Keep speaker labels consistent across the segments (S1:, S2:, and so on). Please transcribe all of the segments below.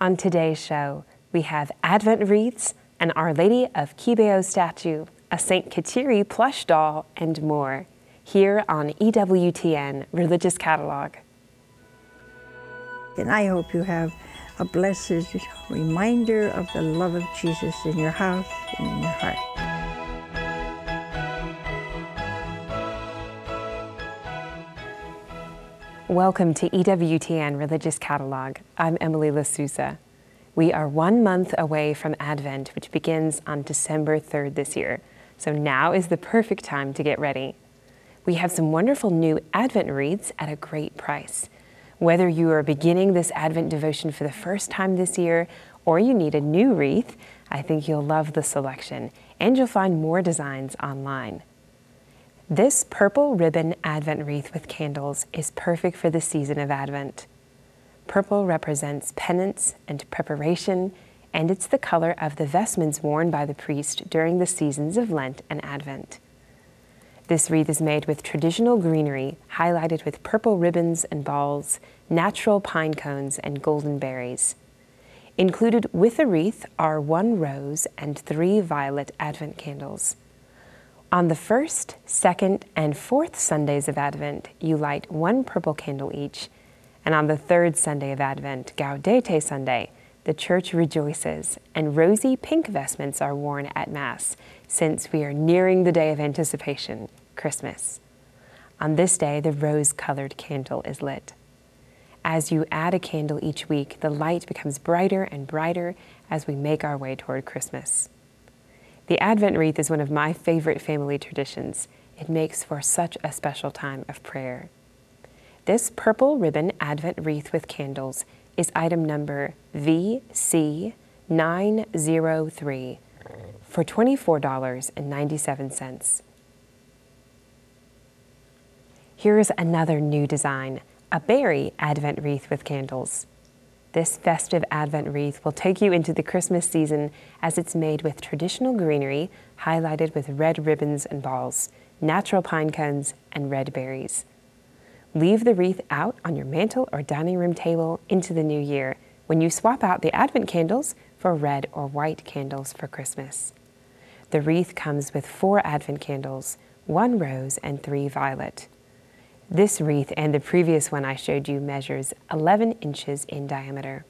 S1: On today's show, we have Advent wreaths, an Our Lady of Kibeho statue, a St. Kateri plush doll, and more here on EWTN Religious Catalog.
S2: And I hope you have a blessed reminder of the love of Jesus in your house and in your heart.
S1: Welcome to EWTN Religious Catalog. I'm Emily Lasusa. We are one month away from Advent, which begins on December 3rd this year. So now is the perfect time to get ready. We have some wonderful new Advent wreaths at a great price. Whether you are beginning this Advent devotion for the first time this year or you need a new wreath, I think you'll love the selection and you'll find more designs online. This purple ribbon Advent wreath with candles is perfect for the season of Advent. Purple represents penance and preparation, and it's the color of the vestments worn by the priest during the seasons of Lent and Advent. This wreath is made with traditional greenery, highlighted with purple ribbons and balls, natural pine cones, and golden berries. Included with the wreath are one rose and three violet Advent candles. On the first, second, and fourth Sundays of Advent, you light one purple candle each, and on the third Sunday of Advent, Gaudete Sunday, the church rejoices, and rosy pink vestments are worn at Mass, since we are nearing the day of anticipation, Christmas. On this day, the rose colored candle is lit. As you add a candle each week, the light becomes brighter and brighter as we make our way toward Christmas. The Advent wreath is one of my favorite family traditions. It makes for such a special time of prayer. This purple ribbon Advent wreath with candles is item number VC903 for $24.97. Here is another new design a berry Advent wreath with candles. This festive Advent wreath will take you into the Christmas season as it's made with traditional greenery highlighted with red ribbons and balls, natural pine cones, and red berries. Leave the wreath out on your mantel or dining room table into the new year when you swap out the Advent candles for red or white candles for Christmas. The wreath comes with four Advent candles, one rose and three violet. This wreath and the previous one I showed you measures 11 inches in diameter.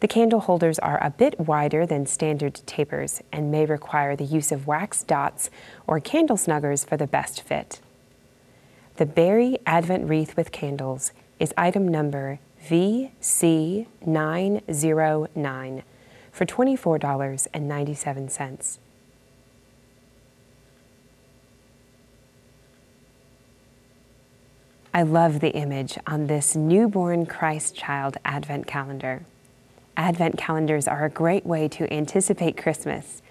S1: The candle holders are a bit wider than standard tapers and may require the use of wax dots or candle snuggers for the best fit. The Berry Advent Wreath with Candles is item number VC909 for $24.97. I love the image on this newborn Christ child Advent calendar. Advent calendars are a great way to anticipate Christmas.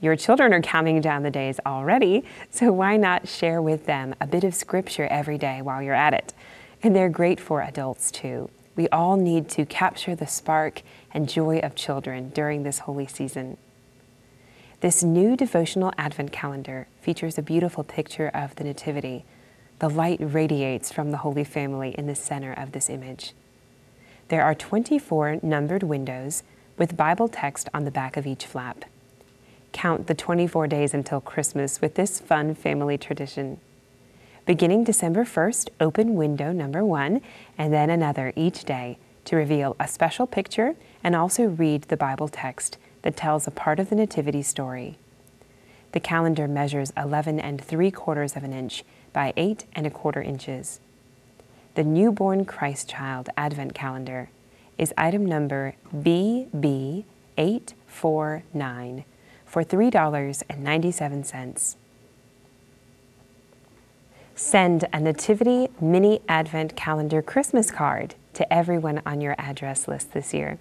S1: Your children are counting down the days already, so why not share with them a bit of scripture every day while you're at it? And they're great for adults too. We all need to capture the spark and joy of children during this holy season. This new devotional Advent calendar features a beautiful picture of the Nativity the light radiates from the Holy Family in the center of this image. There are 24 numbered windows with Bible text on the back of each flap. Count the 24 days until Christmas with this fun family tradition. Beginning December 1st, open window number one and then another each day to reveal a special picture and also read the Bible text that tells a part of the Nativity story. The calendar measures 11 and 3 quarters of an inch by 8 and a quarter inches. The Newborn Christ Child Advent Calendar is item number BB849 for $3.97. Send a Nativity Mini Advent Calendar Christmas card to everyone on your address list this year.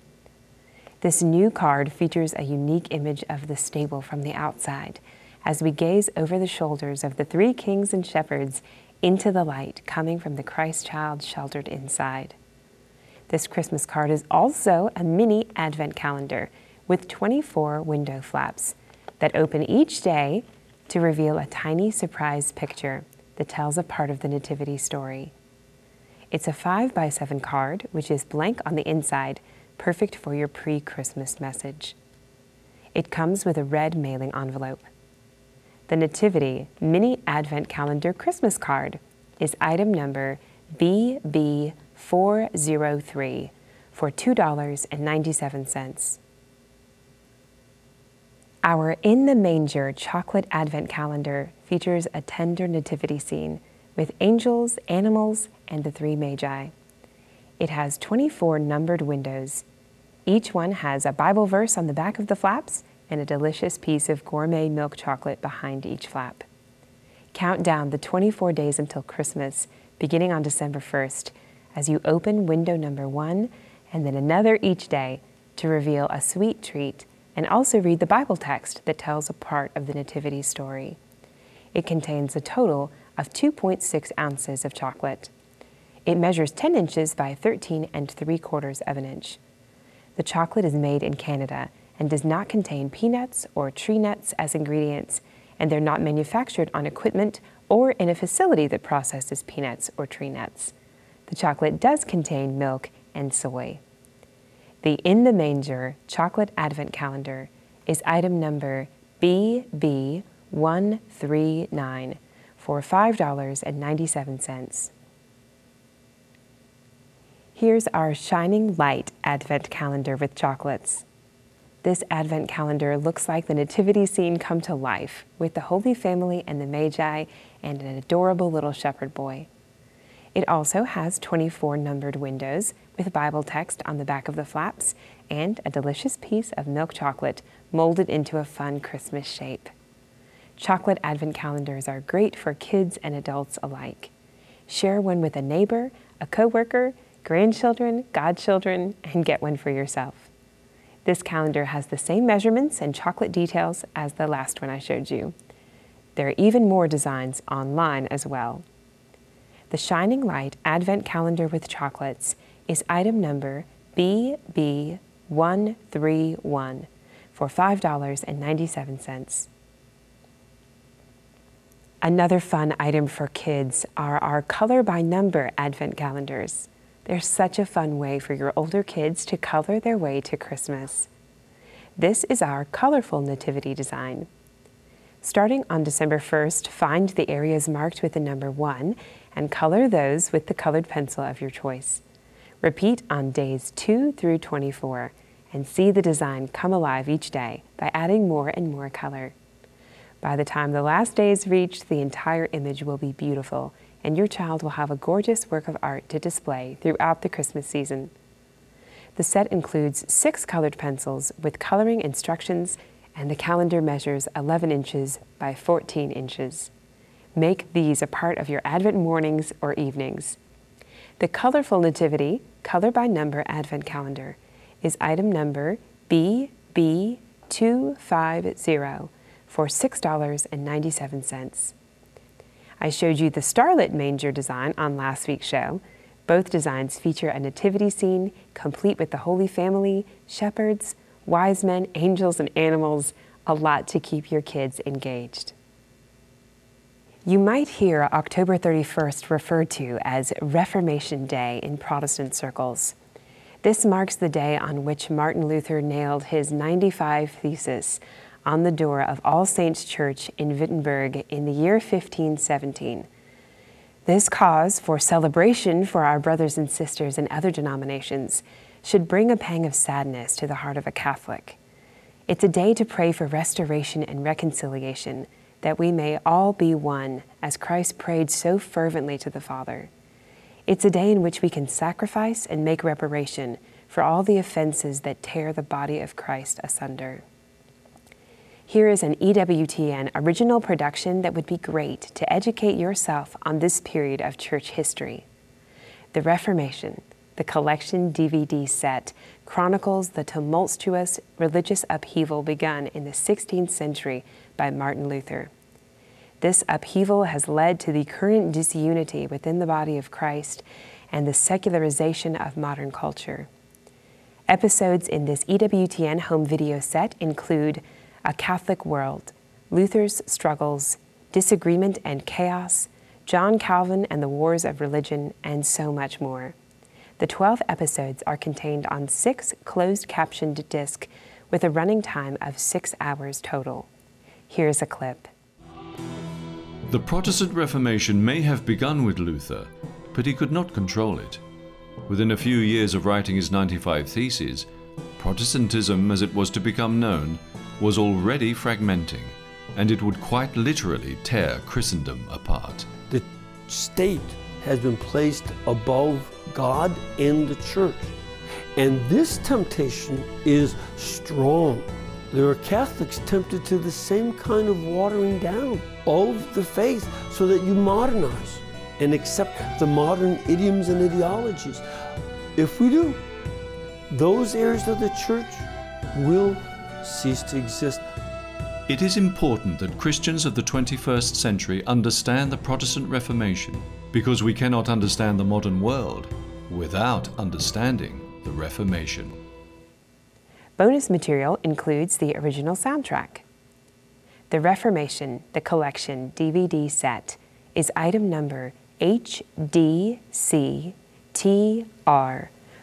S1: This new card features a unique image of the stable from the outside as we gaze over the shoulders of the three kings and shepherds into the light coming from the Christ child sheltered inside. This Christmas card is also a mini advent calendar with 24 window flaps that open each day to reveal a tiny surprise picture that tells a part of the Nativity story. It's a 5 by 7 card, which is blank on the inside, perfect for your pre Christmas message. It comes with a red mailing envelope. The Nativity Mini Advent Calendar Christmas card is item number BB403 for $2.97. Our In the Manger chocolate advent calendar features a tender nativity scene with angels, animals, and the three magi. It has 24 numbered windows. Each one has a Bible verse on the back of the flaps and a delicious piece of gourmet milk chocolate behind each flap. Count down the 24 days until Christmas, beginning on December 1st, as you open window number one and then another each day to reveal a sweet treat and also read the Bible text that tells a part of the Nativity story. It contains a total of 2.6 ounces of chocolate. It measures 10 inches by 13 and 3 quarters of an inch. The chocolate is made in Canada and does not contain peanuts or tree nuts as ingredients, and they're not manufactured on equipment or in a facility that processes peanuts or tree nuts. The chocolate does contain milk and soy. The In the Manger Chocolate Advent Calendar is item number BB139 for $5.97. Here's our Shining Light Advent Calendar with chocolates. This Advent calendar looks like the nativity scene come to life with the Holy Family and the Magi and an adorable little shepherd boy. It also has 24 numbered windows with Bible text on the back of the flaps and a delicious piece of milk chocolate molded into a fun Christmas shape. Chocolate advent calendars are great for kids and adults alike. Share one with a neighbor, a coworker, grandchildren, godchildren, and get one for yourself. This calendar has the same measurements and chocolate details as the last one I showed you. There are even more designs online as well. The Shining Light Advent Calendar with Chocolates is item number BB131 for $5.97. Another fun item for kids are our color by number advent calendars. They're such a fun way for your older kids to color their way to Christmas. This is our colorful nativity design. Starting on December 1st, find the areas marked with the number 1 and color those with the colored pencil of your choice. Repeat on days 2 through 24 and see the design come alive each day by adding more and more color. By the time the last day is reached, the entire image will be beautiful and your child will have a gorgeous work of art to display throughout the Christmas season. The set includes six colored pencils with coloring instructions and the calendar measures 11 inches by 14 inches. Make these a part of your Advent mornings or evenings. The Colorful Nativity, Color by Number Advent Calendar, is item number BB250 for $6.97. I showed you the Starlit Manger design on last week's show. Both designs feature a nativity scene complete with the Holy Family, shepherds, wise men, angels, and animals, a lot to keep your kids engaged. You might hear October 31st referred to as Reformation Day in Protestant circles. This marks the day on which Martin Luther nailed his 95 Thesis on the door of All Saints Church in Wittenberg in the year 1517. This cause for celebration for our brothers and sisters in other denominations should bring a pang of sadness to the heart of a Catholic. It's a day to pray for restoration and reconciliation that we may all be one, as Christ prayed so fervently to the Father. It's a day in which we can sacrifice and make reparation for all the offenses that tear the body of Christ asunder. Here is an EWTN original production that would be great to educate yourself on this period of church history. The Reformation, the collection DVD set, chronicles the tumultuous religious upheaval begun in the 16th century by Martin Luther. This upheaval has led to the current disunity within the body of Christ and the secularization of modern culture. Episodes in this EWTN home video set include A Catholic World, Luther's Struggles, Disagreement and Chaos, John Calvin and the Wars of Religion, and so much more. The 12 episodes are contained on six closed captioned discs with a running time of six hours total. Here's a clip.
S3: The Protestant Reformation may have begun with Luther, but he could not control it. Within a few years of writing his 95 Theses, Protestantism, as it was to become known, was already fragmenting, and it would quite literally tear Christendom apart.
S4: The state has been placed above God and the church. And this temptation is strong. There are Catholics tempted to the same kind of watering down of the faith so that you modernize and accept the modern idioms and ideologies. If we do, those areas of the church will cease to exist.
S3: It is important that Christians of the 21st century understand the Protestant Reformation because we cannot understand the modern world without understanding the Reformation.
S1: Bonus material includes the original soundtrack. The Reformation, the collection DVD set, is item number HDCTR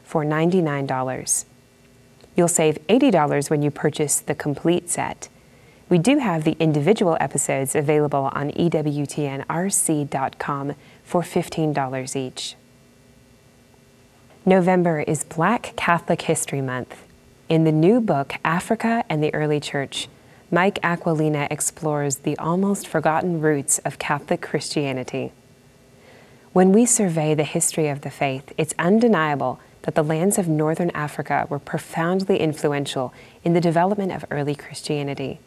S1: for $99. You'll save $80 when you purchase the complete set. We do have the individual episodes available on EWTNRC.com for $15 each. November is Black Catholic History Month. In the new book, Africa and the Early Church, Mike Aquilina explores the almost forgotten roots of Catholic Christianity. When we survey the history of the faith, it's undeniable that the lands of northern Africa were profoundly influential in the development of early Christianity.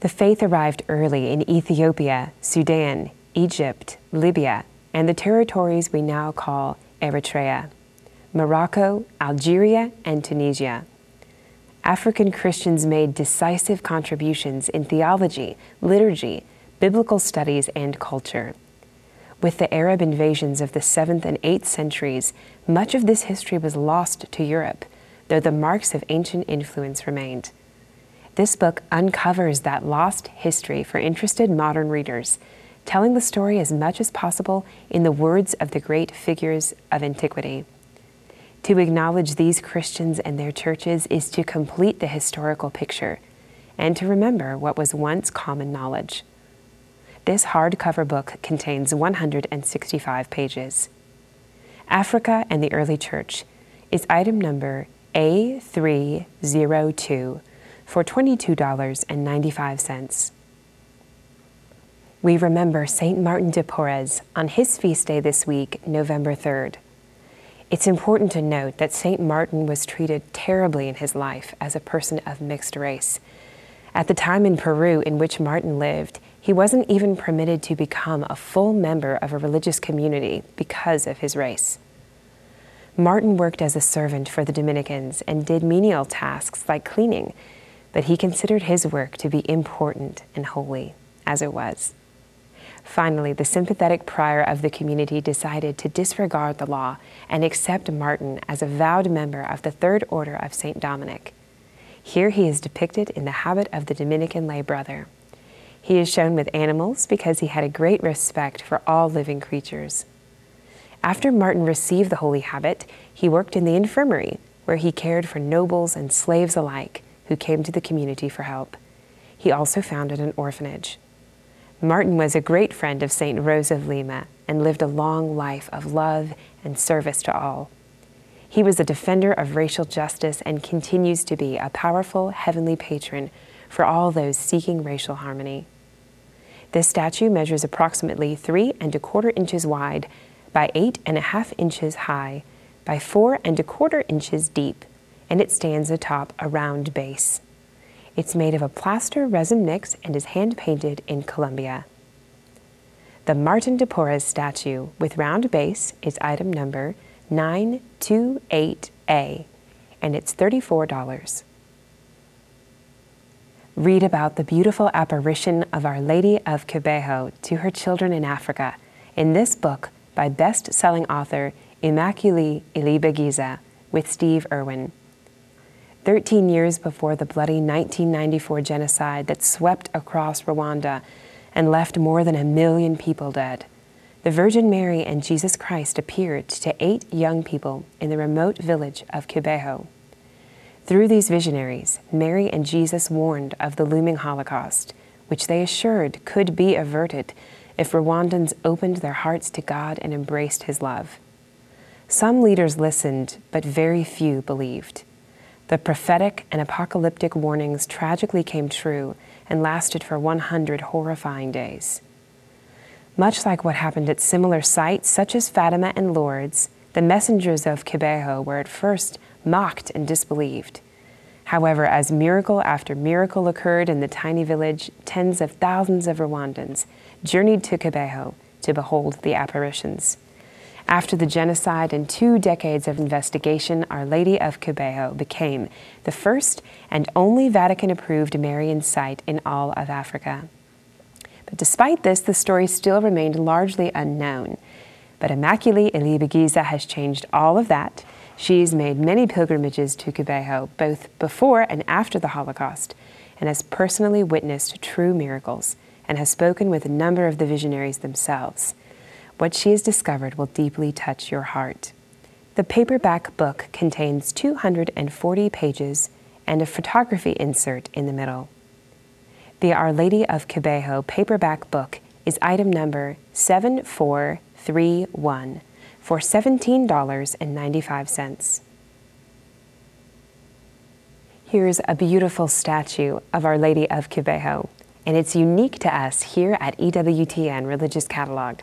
S1: The faith arrived early in Ethiopia, Sudan, Egypt, Libya, and the territories we now call Eritrea, Morocco, Algeria, and Tunisia. African Christians made decisive contributions in theology, liturgy, biblical studies, and culture. With the Arab invasions of the 7th and 8th centuries, much of this history was lost to Europe, though the marks of ancient influence remained. This book uncovers that lost history for interested modern readers, telling the story as much as possible in the words of the great figures of antiquity. To acknowledge these Christians and their churches is to complete the historical picture and to remember what was once common knowledge. This hardcover book contains 165 pages. Africa and the Early Church is item number A302 for $22.95. We remember St. Martin de Porres on his feast day this week, November 3rd. It's important to note that St. Martin was treated terribly in his life as a person of mixed race. At the time in Peru in which Martin lived, he wasn't even permitted to become a full member of a religious community because of his race. Martin worked as a servant for the Dominicans and did menial tasks like cleaning, but he considered his work to be important and holy, as it was. Finally, the sympathetic prior of the community decided to disregard the law and accept Martin as a vowed member of the Third Order of St. Dominic. Here he is depicted in the habit of the Dominican lay brother. He is shown with animals because he had a great respect for all living creatures. After Martin received the holy habit, he worked in the infirmary, where he cared for nobles and slaves alike who came to the community for help. He also founded an orphanage. Martin was a great friend of St. Rose of Lima and lived a long life of love and service to all. He was a defender of racial justice and continues to be a powerful heavenly patron for all those seeking racial harmony. This statue measures approximately three and a quarter inches wide by eight and a half inches high by four and a quarter inches deep, and it stands atop a round base. It's made of a plaster resin mix and is hand painted in Colombia. The Martin de Porres statue with round base is item number 928A and it's $34. Read about the beautiful apparition of Our Lady of Kibeho to her children in Africa in this book by best selling author Immaculée Ilibagiza with Steve Erwin. 13 years before the bloody 1994 genocide that swept across Rwanda and left more than a million people dead. the Virgin Mary and Jesus Christ appeared to eight young people in the remote village of Kibeho. Through these visionaries, Mary and Jesus warned of the looming Holocaust, which they assured could be averted if Rwandans opened their hearts to God and embraced His love. Some leaders listened, but very few believed. The prophetic and apocalyptic warnings tragically came true and lasted for 100 horrifying days. Much like what happened at similar sites such as Fatima and Lourdes, the messengers of Kibeho were at first mocked and disbelieved. However, as miracle after miracle occurred in the tiny village, tens of thousands of Rwandans journeyed to Kibeho to behold the apparitions. After the genocide and two decades of investigation, Our Lady of Kibeho became the first and only Vatican approved Marian site in all of Africa. But despite this, the story still remained largely unknown. But Immaculée Ilibagiza has changed all of that. She's made many pilgrimages to Kibeho, both before and after the Holocaust, and has personally witnessed true miracles and has spoken with a number of the visionaries themselves. What she has discovered will deeply touch your heart. The paperback book contains 240 pages and a photography insert in the middle. The Our Lady of Kibeho paperback book is item number 7431 for $17.95. Here's a beautiful statue of Our Lady of Kibeho, and it's unique to us here at EWTN Religious Catalog.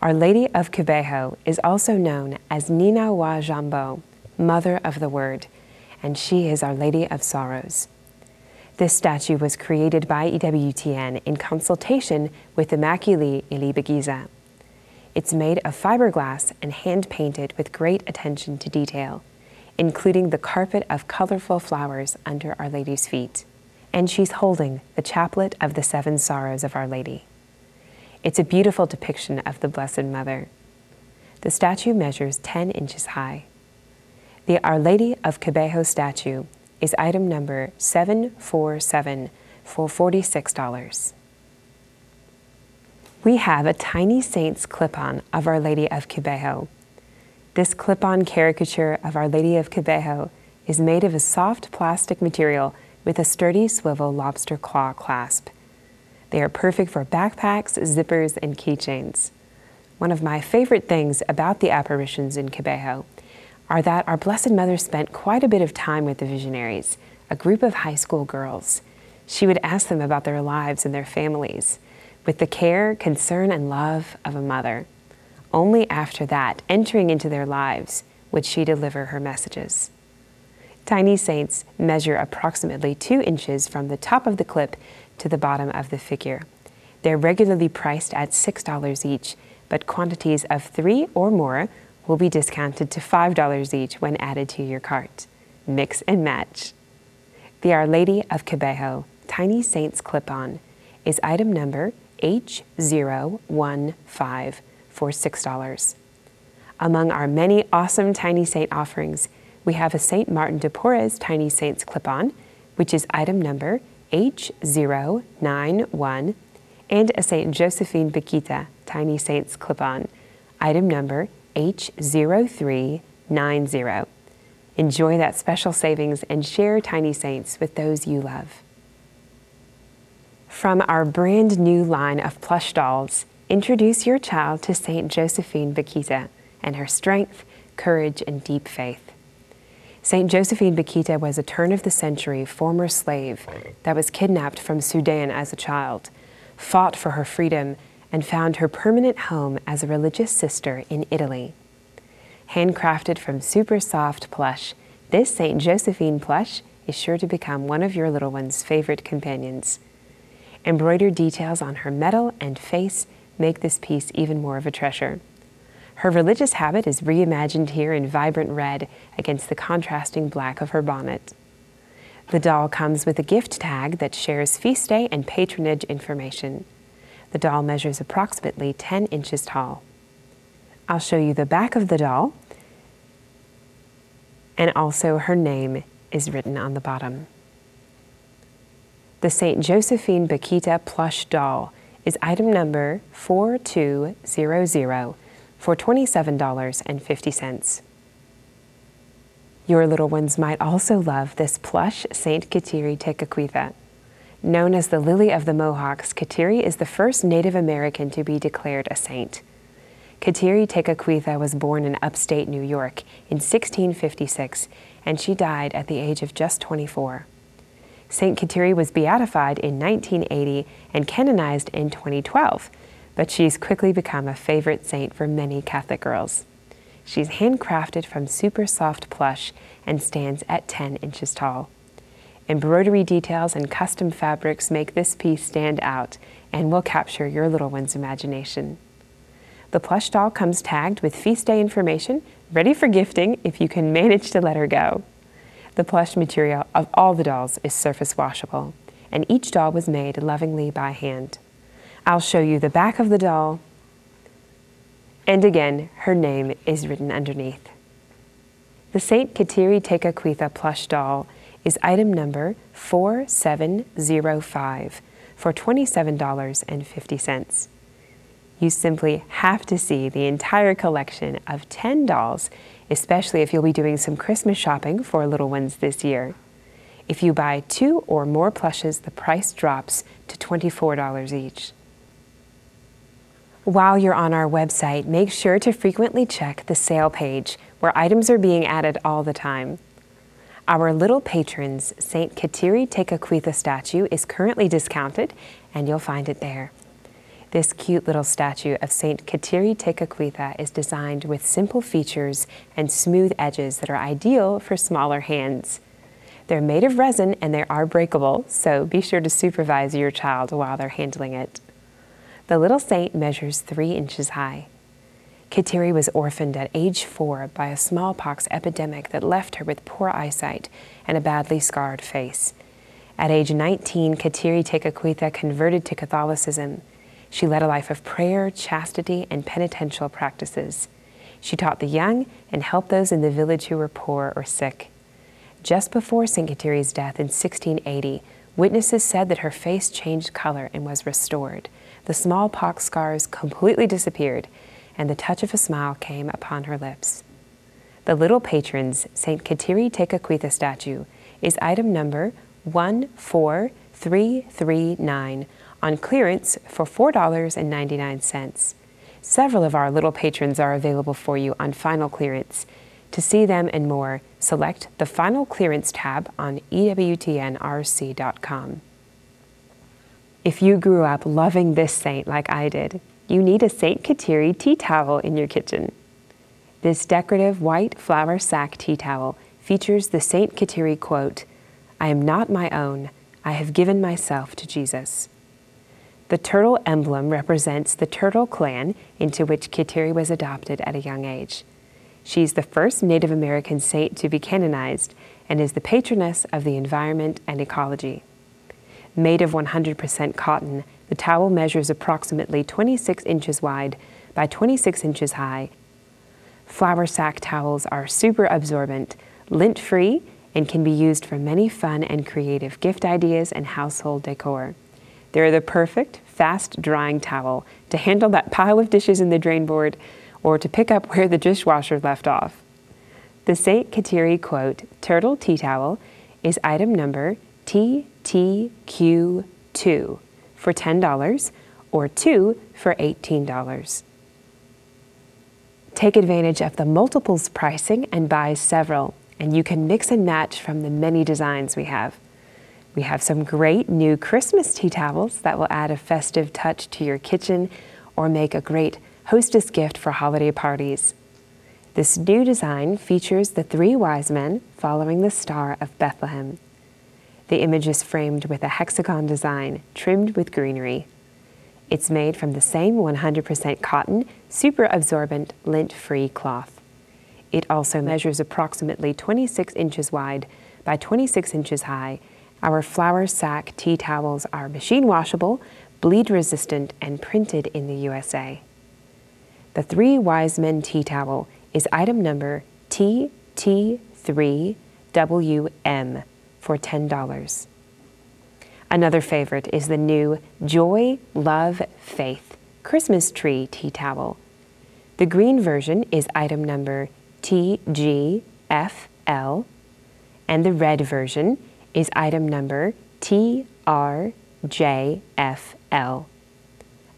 S1: Our Lady of Kibeho is also known as Nyina wa Jambo, Mother of the Word, and she is Our Lady of Sorrows. This statue was created by EWTN in consultation with Immaculée Ilibagiza. It's made of fiberglass and hand painted with great attention to detail, including the carpet of colorful flowers under Our Lady's feet. And she's holding the chaplet of the seven sorrows of Our Lady. It's a beautiful depiction of the Blessed Mother. The statue measures 10 inches high. The Our Lady of Kibeho statue is item number 747 for $46. We have a tiny saint's clip on of Our Lady of Kibeho. This clip on caricature of Our Lady of Kibeho is made of a soft plastic material with a sturdy swivel lobster claw clasp. They are perfect for backpacks, zippers, and keychains. One of my favorite things about the apparitions in Kibeho are that our Blessed Mother spent quite a bit of time with the visionaries, a group of high school girls. She would ask them about their lives and their families, with the care, concern, and love of a mother. Only after that, entering into their lives, would she deliver her messages. Tiny saints measure approximately two inches from the top of the clip to the bottom of the figure. They're regularly priced at $6 each, but quantities of three or more will be discounted to $5 each when added to your cart. Mix and match. The Our Lady of Kibeho Tiny Saints Clip On is item number H015 for $6. Among our many awesome Tiny Saint offerings, we have a St. Martin de Porres Tiny Saints Clip On, which is item number H091, and a St. Josephine Bakhita Tiny Saints clip-on, item number H0390. Enjoy that special savings and share Tiny Saints with those you love. From our brand new line of plush dolls, introduce your child to St. Josephine Bakhita and her strength, courage, and deep faith. St. Josephine Bakhita was a turn of the century former slave that was kidnapped from Sudan as a child, fought for her freedom, and found her permanent home as a religious sister in Italy. Handcrafted from super soft plush, this St. Josephine plush is sure to become one of your little one's favorite companions. Embroidered details on her medal and face make this piece even more of a treasure. Her religious habit is reimagined here in vibrant red against the contrasting black of her bonnet. The doll comes with a gift tag that shares feast day and patronage information. The doll measures approximately 10 inches tall. I'll show you the back of the doll, and also her name is written on the bottom. The St. Josephine Bakhita plush doll is item number 4200 for $27.50. Your little ones might also love this plush St. Kateri Tekakwitha. Known as the Lily of the Mohawks, Kateri is the first Native American to be declared a saint. Kateri Tekakwitha was born in upstate New York in 1656, and she died at the age of just 24. St. Kateri was beatified in 1980 and canonized in 2012, but she's quickly become a favorite saint for many Catholic girls. She's handcrafted from super soft plush and stands at 10 inches tall. Embroidery details and custom fabrics make this piece stand out and will capture your little one's imagination. The plush doll comes tagged with feast day information, ready for gifting if you can manage to let her go. The plush material of all the dolls is surface washable, and each doll was made lovingly by hand. I'll show you the back of the doll and again, her name is written underneath. The St. Kateri Tekakwitha plush doll is item number 4705 for $27.50. You simply have to see the entire collection of 10 dolls, especially if you'll be doing some Christmas shopping for little ones this year. If you buy two or more plushes, the price drops to $24 each. While you're on our website, make sure to frequently check the sale page where items are being added all the time. Our little patron's St. Kateri Tekakwitha statue is currently discounted, and you'll find it there. This cute little statue of St. Kateri Tekakwitha is designed with simple features and smooth edges that are ideal for smaller hands. They're made of resin and they are breakable, so be sure to supervise your child while they're handling it. The little saint measures three inches high. Kateri was orphaned at age four by a smallpox epidemic that left her with poor eyesight and a badly scarred face. At age 19, Kateri Tekakwitha converted to Catholicism. She led a life of prayer, chastity, and penitential practices. She taught the young and helped those in the village who were poor or sick. Just before St. Kateri's death in 1680, witnesses said that her face changed color and was restored the smallpox scars completely disappeared, and the touch of a smile came upon her lips. The little patron's St. Kateri Tekakwitha statue is item number 14339 on clearance for $4.99. Several of our little patrons are available for you on final clearance. To see them and more, select the Final Clearance tab on EWTNRC.com. If you grew up loving this saint like I did, you need a St. Kateri tea towel in your kitchen. This decorative white flower sack tea towel features the St. Kateri quote, I am not my own, I have given myself to Jesus. The turtle emblem represents the turtle clan into which Kateri was adopted at a young age. She's the first Native American saint to be canonized and is the patroness of the environment and ecology. Made of 100% cotton, the towel measures approximately 26 inches wide by 26 inches high. Flour sack towels are super absorbent, lint free, and can be used for many fun and creative gift ideas and household decor. They're the perfect, fast drying towel to handle that pile of dishes in the drain board or to pick up where the dishwasher left off. The St. Kateri quote, Turtle Tea Towel, is item number TTQ2 for $10 or 2 for $18. Take advantage of the multiples pricing and buy several, and you can mix and match from the many designs we have. We have some great new Christmas tea towels that will add a festive touch to your kitchen or make a great hostess gift for holiday parties. This new design features the three wise men following the Star of Bethlehem. The image is framed with a hexagon design trimmed with greenery. It's made from the same 100% cotton, super absorbent, lint free cloth. It also measures approximately 26 inches wide by 26 inches high. Our flour sack tea towels are machine washable, bleed resistant, and printed in the USA. The Three Wise Men tea towel is item number TT3WM for $10. Another favorite is the new Joy, Love, Faith Christmas Tree Tea Towel. The green version is item number TGFL, and the red version is item number TRJFL.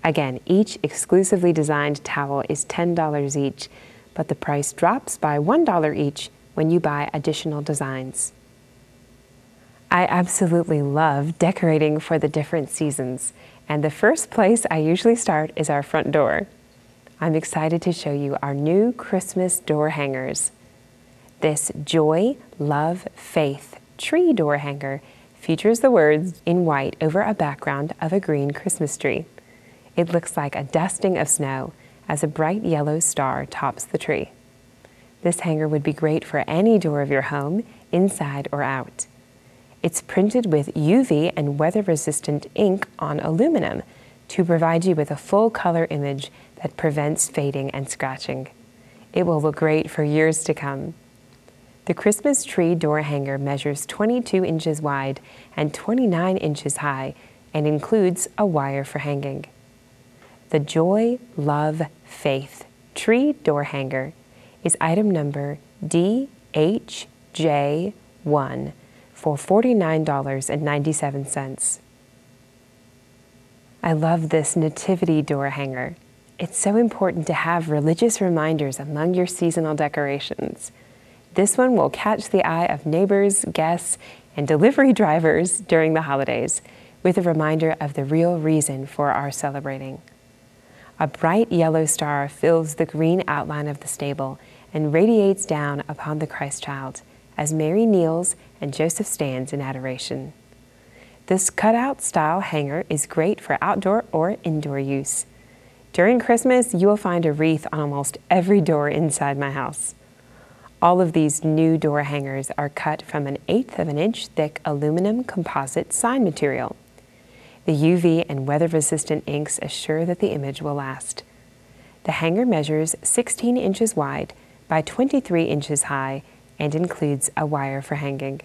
S1: Again, each exclusively designed towel is $10 each, but the price drops by $1 each when you buy additional designs. I absolutely love decorating for the different seasons, and the first place I usually start is our front door. I'm excited to show you our new Christmas door hangers. This Joy, Love, Faith tree door hanger features the words in white over a background of a green Christmas tree. It looks like a dusting of snow as a bright yellow star tops the tree. This hanger would be great for any door of your home, inside or out. It's printed with UV and weather resistant ink on aluminum to provide you with a full color image that prevents fading and scratching. It will look great for years to come. The Christmas tree door hanger measures 22 inches wide and 29 inches high and includes a wire for hanging the Joy, Love, Faith tree door hanger is item number DHJ1 for $49.97. I love this nativity door hanger. It's so important to have religious reminders among your seasonal decorations. This one will catch the eye of neighbors, guests, and delivery drivers during the holidays with a reminder of the real reason for our celebrating. A bright yellow star fills the green outline of the stable and radiates down upon the Christ child as Mary kneels and Joseph stands in adoration. This cutout style hanger is great for outdoor or indoor use. During Christmas, you will find a wreath on almost every door inside my house. All of these new door hangers are cut from an eighth of an inch thick aluminum composite sign material. The UV and weather resistant inks assure that the image will last. The hanger measures 16 inches wide by 23 inches high and includes a wire for hanging.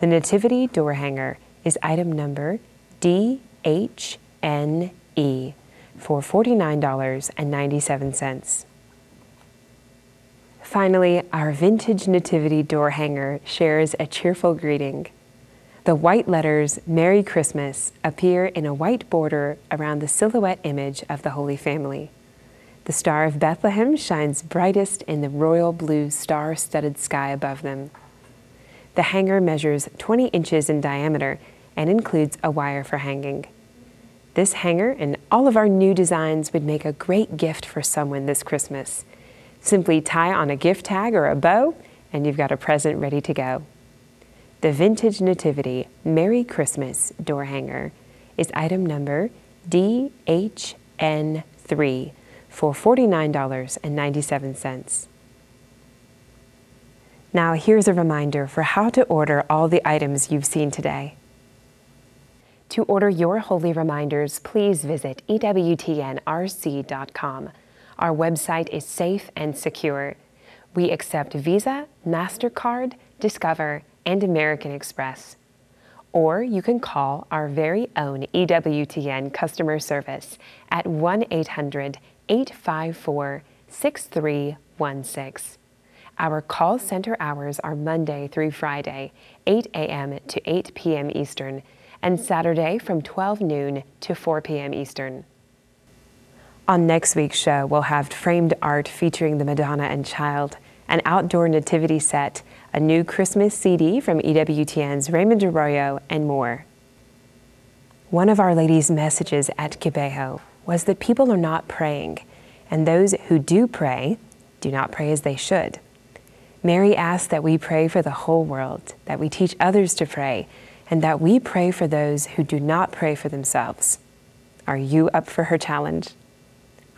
S1: The Nativity door hanger is item number DHNE for $49.97. Finally, our vintage Nativity door hanger shares a cheerful greeting. The white letters Merry Christmas appear in a white border around the silhouette image of the Holy Family. The Star of Bethlehem shines brightest in the royal blue star studded sky above them. The hanger measures 20 inches in diameter and includes a wire for hanging. This hanger and all of our new designs would make a great gift for someone this Christmas. Simply tie on a gift tag or a bow, and you've got a present ready to go. The Vintage Nativity Merry Christmas door hanger is item number DHN3 for $49.97. Now, here's a reminder for how to order all the items you've seen today. To order your holy reminders, please visit EWTNRC.com. Our website is safe and secure. We accept Visa, MasterCard, Discover, and American Express. Or you can call our very own EWTN customer service at 1 800 854 6316. Our call center hours are Monday through Friday, 8 a.m. to 8 p.m. Eastern, and Saturday from 12 noon to 4 p.m. Eastern. On next week's show, we'll have framed art featuring the Madonna and Child, an outdoor nativity set, a new Christmas CD from EWTN's Raymond Arroyo, and more. One of Our Lady's messages at Kibeho was that people are not praying, and those who do pray do not pray as they should. Mary asked that we pray for the whole world, that we teach others to pray, and that we pray for those who do not pray for themselves. Are you up for her challenge?